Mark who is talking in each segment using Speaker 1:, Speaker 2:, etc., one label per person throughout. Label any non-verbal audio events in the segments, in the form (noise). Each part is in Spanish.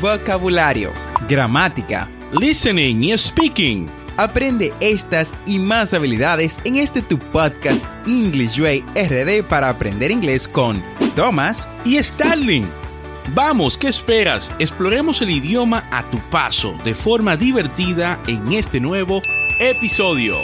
Speaker 1: vocabulario, gramática,
Speaker 2: listening y speaking.
Speaker 1: Aprende estas y más habilidades en este tu podcast English Way RD para aprender inglés con Thomas
Speaker 2: y Starling. Vamos, ¿qué esperas? Exploremos el idioma a tu paso de forma divertida en este nuevo episodio.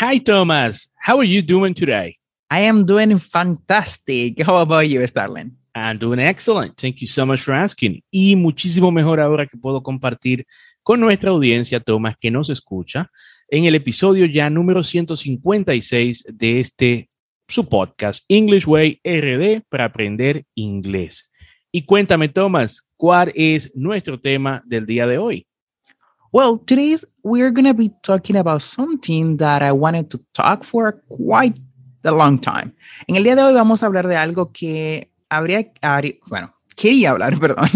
Speaker 2: Hi Thomas, how are you doing today?
Speaker 1: I am doing fantastic. How about you, Starling?
Speaker 2: I'm doing excellent. Thank you so much for asking. Y muchísimo mejor ahora que puedo compartir con nuestra audiencia, Thomas, que nos escucha, en el episodio ya número 156 de este su podcast English Way RD para aprender inglés. Y cuéntame, Thomas, ¿cuál es nuestro tema del día de hoy?
Speaker 1: Well, today we're going to be talking about something that I wanted to talk for quite a long time. En el día de hoy vamos a hablar de algo que habría, bueno, quería hablar, (laughs) perdón,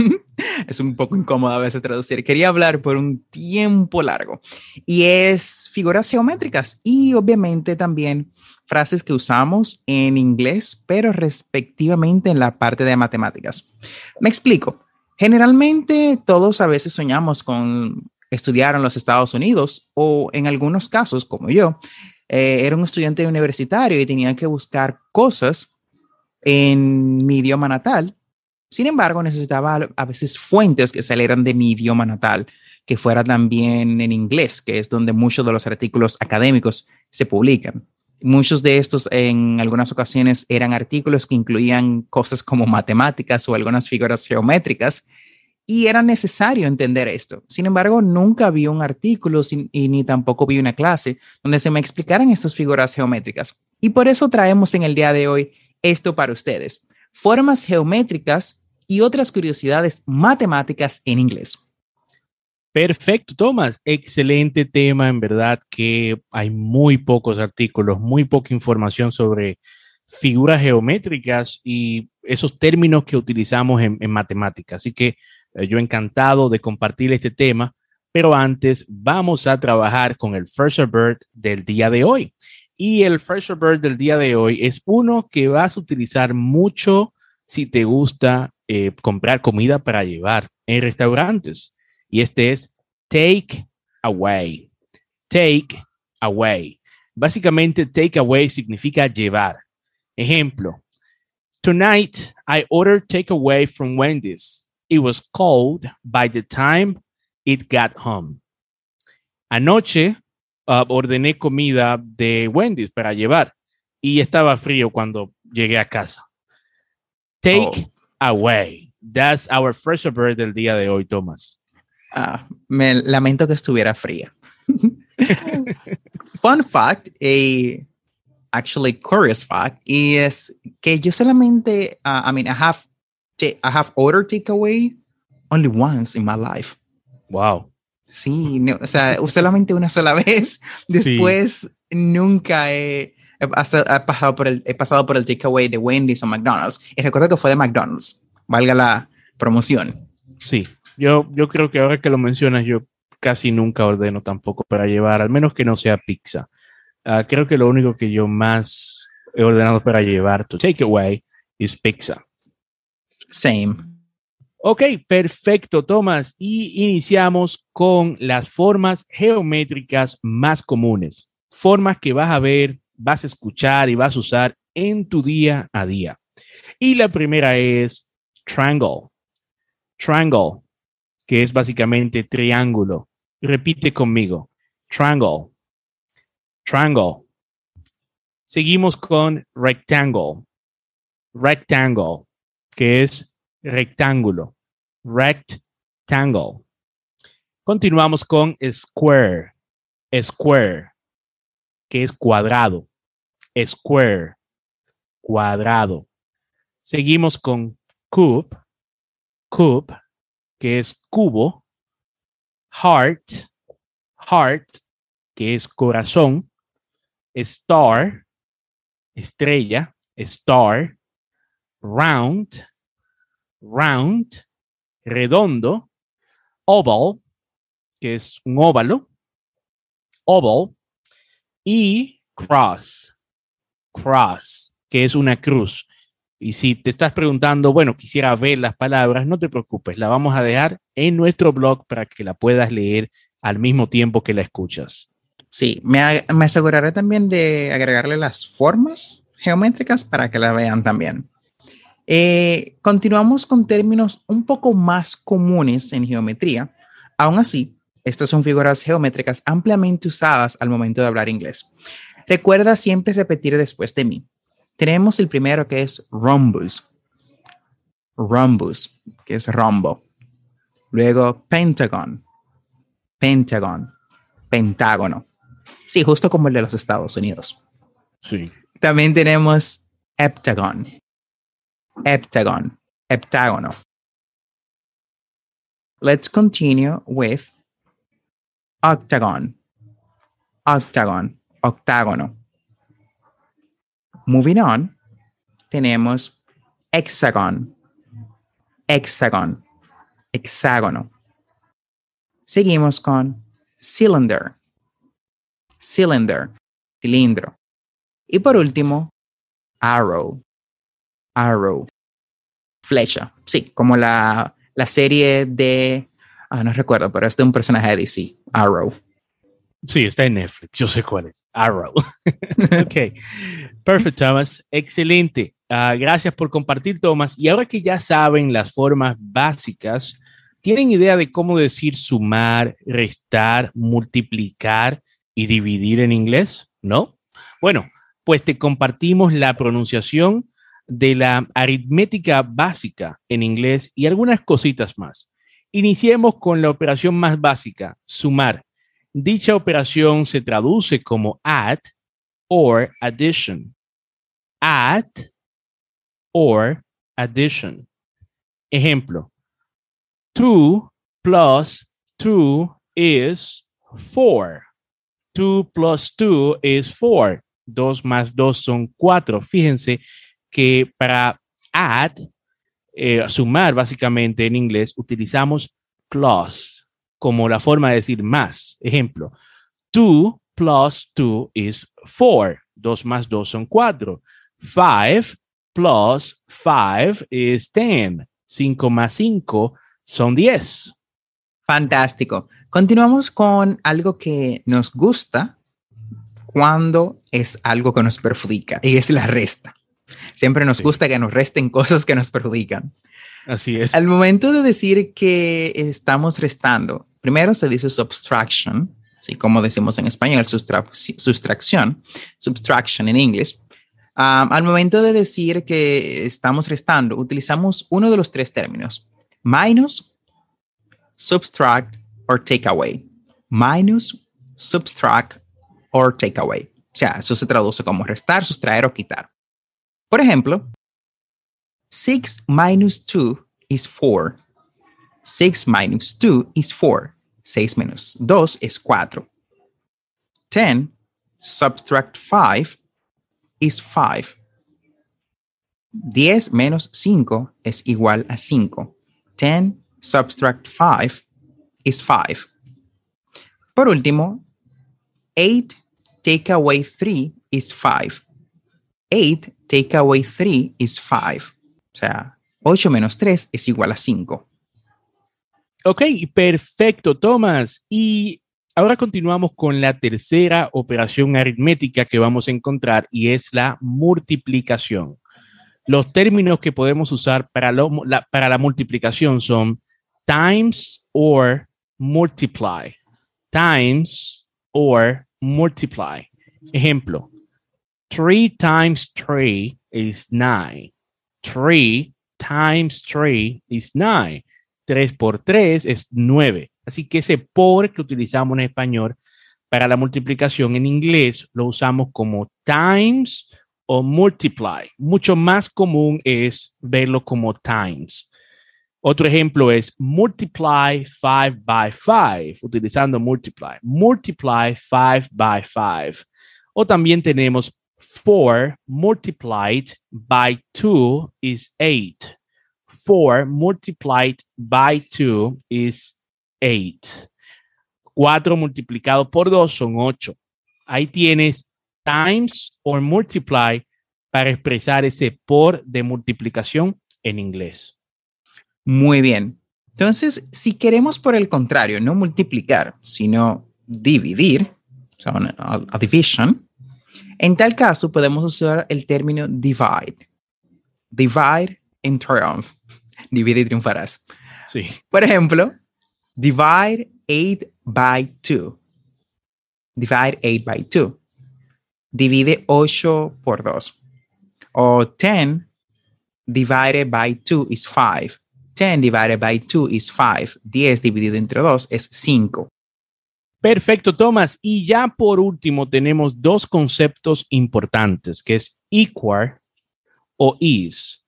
Speaker 1: es un poco incómodo a veces traducir, quería hablar por un tiempo largo y es figuras geométricas y obviamente también frases que usamos en inglés, pero respectivamente en la parte de matemáticas. Me explico. Generalmente todos a veces soñamos con estudiar en los Estados Unidos o en algunos casos, como yo, eh, era un estudiante universitario y tenía que buscar cosas en mi idioma natal. Sin embargo, necesitaba a veces fuentes que salieran de mi idioma natal, que fuera también en inglés, que es donde muchos de los artículos académicos se publican. Muchos de estos en algunas ocasiones eran artículos que incluían cosas como matemáticas o algunas figuras geométricas y era necesario entender esto. Sin embargo, nunca vi un artículo ni tampoco vi una clase donde se me explicaran estas figuras geométricas. Y por eso traemos en el día de hoy esto para ustedes. Formas geométricas y otras curiosidades matemáticas en inglés.
Speaker 2: Perfecto, Tomás. Excelente tema, en verdad que hay muy pocos artículos, muy poca información sobre figuras geométricas y esos términos que utilizamos en, en matemáticas. Así que eh, yo encantado de compartir este tema, pero antes vamos a trabajar con el First Bird del día de hoy. Y el Fresh Bird del día de hoy es uno que vas a utilizar mucho si te gusta eh, comprar comida para llevar en restaurantes. Y este es take away. Take away. Básicamente, take away significa llevar. Ejemplo. Tonight, I ordered takeaway from Wendy's. It was cold by the time it got home. Anoche uh, ordené comida de Wendy's para llevar y estaba frío cuando llegué a casa. Take oh. away. That's our first bird del día de hoy, Thomas.
Speaker 1: Ah, me lamento que estuviera fría. (laughs) Fun fact, a actually curious fact, is que yo solamente, uh, I mean, I have, I have ordered takeaway only once in my life.
Speaker 2: Wow.
Speaker 1: Sí, o sea, solamente una sola (laughs) vez. Después nunca he, pasado por el, he pasado por el takeaway de Wendy's o McDonald's. Y recuerdo que fue de McDonald's, valga la promoción.
Speaker 2: Sí, yo, yo creo que ahora que lo mencionas, yo casi nunca ordeno tampoco para llevar, al menos que no sea pizza. Ah, creo que lo único que yo más he ordenado para llevar to takeaway es pizza.
Speaker 1: Same.
Speaker 2: Ok, perfecto, Tomás. Y iniciamos con las formas geométricas más comunes. Formas que vas a ver, vas a escuchar y vas a usar en tu día a día. Y la primera es triangle. Triangle, que es básicamente triángulo. Repite conmigo. Triangle. Triangle. Seguimos con rectangle. Rectangle, que es rectángulo. Rectangle. Continuamos con square. Square, que es cuadrado. Square, cuadrado. Seguimos con cube. Cube, que es cubo. Heart, heart, que es corazón. Star, estrella. Star. Round, round, redondo, oval, que es un óvalo, oval, y cross, cross, que es una cruz. Y si te estás preguntando, bueno, quisiera ver las palabras, no te preocupes, la vamos a dejar en nuestro blog para que la puedas leer al mismo tiempo que la escuchas.
Speaker 1: Sí, me, me aseguraré también de agregarle las formas geométricas para que la vean también. Eh, continuamos con términos un poco más comunes en geometría. Aún así, estas son figuras geométricas ampliamente usadas al momento de hablar inglés. Recuerda siempre repetir después de mí. Tenemos el primero que es rhombus. Rhombus, que es rombo. Luego pentagon. Pentagon. Pentágono. Sí, justo como el de los Estados Unidos.
Speaker 2: Sí.
Speaker 1: También tenemos heptagon. Heptagon. Heptágono. Let's continue with octagon. Octagon. Octágono. Moving on, tenemos hexagon. Hexagon. Hexágono. Seguimos con cylinder. Cylinder. Cilindro. Y por último, arrow. Arrow. Flecha. Sí, como la, la serie de. Ah, no recuerdo, pero es de un personaje de DC. Arrow.
Speaker 2: Sí, está en Netflix. Yo sé cuál es. Arrow. (laughs) ok. Perfect, Thomas. Excelente. Uh, gracias por compartir, Thomas. Y ahora que ya saben las formas básicas, ¿tienen idea de cómo decir sumar, restar, multiplicar y dividir en inglés? ¿No? Bueno, pues te compartimos la pronunciación de la aritmética básica en inglés y algunas cositas más. Iniciemos con la operación más básica, sumar. Dicha operación se traduce como add or addition. Add or addition. Ejemplo, 2 plus 2 is 4. 2 plus 2 is 4. 2 más 2 son 4. Fíjense que para add, eh, sumar básicamente en inglés, utilizamos plus como la forma de decir más. Ejemplo, 2 plus 2 is 4. 2 más 2 son 4. 5 plus 5 is 10. 5 más 5 son 10.
Speaker 1: Fantástico. Continuamos con algo que nos gusta cuando es algo que nos perjudica y es la resta. Siempre nos sí. gusta que nos resten cosas que nos perjudican.
Speaker 2: Así es.
Speaker 1: Al momento de decir que estamos restando, primero se dice subtraction, ¿sí? como decimos en español, sustra sustracción, subtraction en inglés. Um, al momento de decir que estamos restando, utilizamos uno de los tres términos, minus, subtract or take away. Minus, subtract or take away. O sea, eso se traduce como restar, sustraer o quitar. Por ejemplo, 6 minus 2 is 4. 6 minus 2 is 4. 6 menos 2 es 4. 10 subtract 5 is 5. 10 menos 5 es igual a 5. 10 subtract 5 is 5. Por último, 8 take away 3 is 5. 8 take away 3 is 5. O sea, 8 menos 3 es igual a 5.
Speaker 2: Ok, perfecto, Tomás. Y ahora continuamos con la tercera operación aritmética que vamos a encontrar y es la multiplicación. Los términos que podemos usar para, para la multiplicación son times or multiply. Times or multiply. Ejemplo, 3 times 3 is 9. 3 times 3 is 9. 3 por 3 es 9. Así que ese por que utilizamos en español para la multiplicación en inglés lo usamos como times o multiply. Mucho más común es verlo como times. Otro ejemplo es multiply 5 by 5, utilizando multiply. Multiply 5 by 5. O también tenemos 4 multiplied by 2 is 8. 4 multiplied by 2 is 8. 4 multiplicado por 2 son 8. Ahí tienes times or multiply para expresar ese por de multiplicación en inglés.
Speaker 1: Muy bien. Entonces, si queremos por el contrario no multiplicar, sino dividir, o sea, a division, en tal caso podemos usar el término divide. Divide and triumph. Divide y triunfarás.
Speaker 2: Sí.
Speaker 1: Por ejemplo, divide 8 by 2. Divide 8 by 2. Divide 8 por 2. O 10 divided by 2 is 5. 10 divided by 2 is 5. 10 dividido entre 2 es 5.
Speaker 2: Perfecto, Tomás. Y ya por último tenemos dos conceptos importantes, que es equal o is.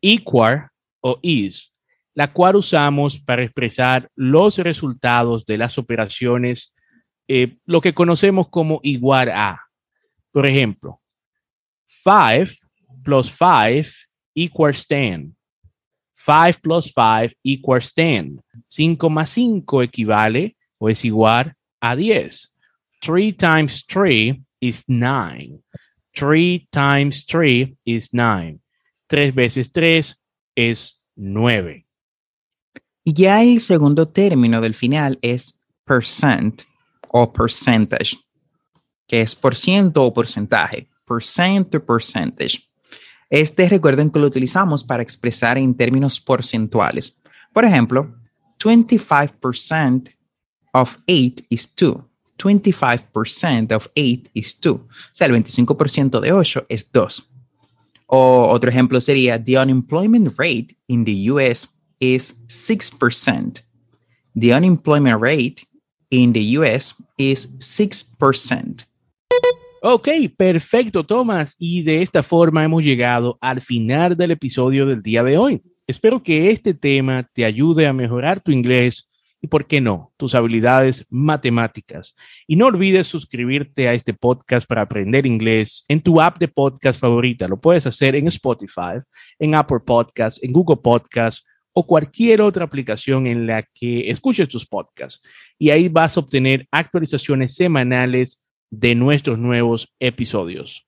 Speaker 2: Equal o is, la cual usamos para expresar los resultados de las operaciones, eh, lo que conocemos como igual a. Por ejemplo, 5 plus 5 equals 10. 5 plus 5 equals 10. 5 más 5 equivale es igual a 10. 3 times 3 is 9. 3 times 3 is 9. 3 veces 3 es 9.
Speaker 1: Y ya el segundo término del final es percent o percentage, que es por ciento o porcentaje. Percent o percentage. Este recuerden que lo utilizamos para expresar en términos porcentuales. Por ejemplo, 25% of 8 is 2. 25% of 8 is 2. O sea, el 25% de 8 es 2. O otro ejemplo sería, the unemployment rate in the US is 6%. The unemployment rate in the US is 6%.
Speaker 2: Ok, perfecto, Tomás. Y de esta forma hemos llegado al final del episodio del día de hoy. Espero que este tema te ayude a mejorar tu inglés y, por qué no, tus habilidades matemáticas. Y no olvides suscribirte a este podcast para aprender inglés en tu app de podcast favorita. Lo puedes hacer en Spotify, en Apple Podcasts, en Google Podcasts o cualquier otra aplicación en la que escuches tus podcasts. Y ahí vas a obtener actualizaciones semanales de nuestros nuevos episodios.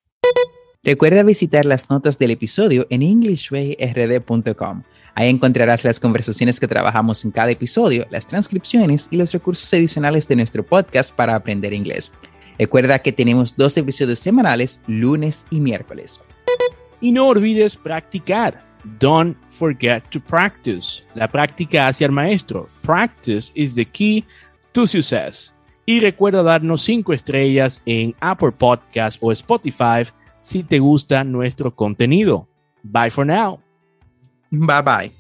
Speaker 1: Recuerda visitar las notas del episodio en englishwayrd.com. Ahí encontrarás las conversaciones que trabajamos en cada episodio, las transcripciones y los recursos adicionales de nuestro podcast para aprender inglés. Recuerda que tenemos dos episodios semanales, lunes y miércoles.
Speaker 2: Y no olvides practicar. Don't forget to practice. La práctica hacia el maestro. Practice is the key to success. Y recuerda darnos cinco estrellas en Apple Podcast o Spotify si te gusta nuestro contenido. Bye for now.
Speaker 1: Bye bye.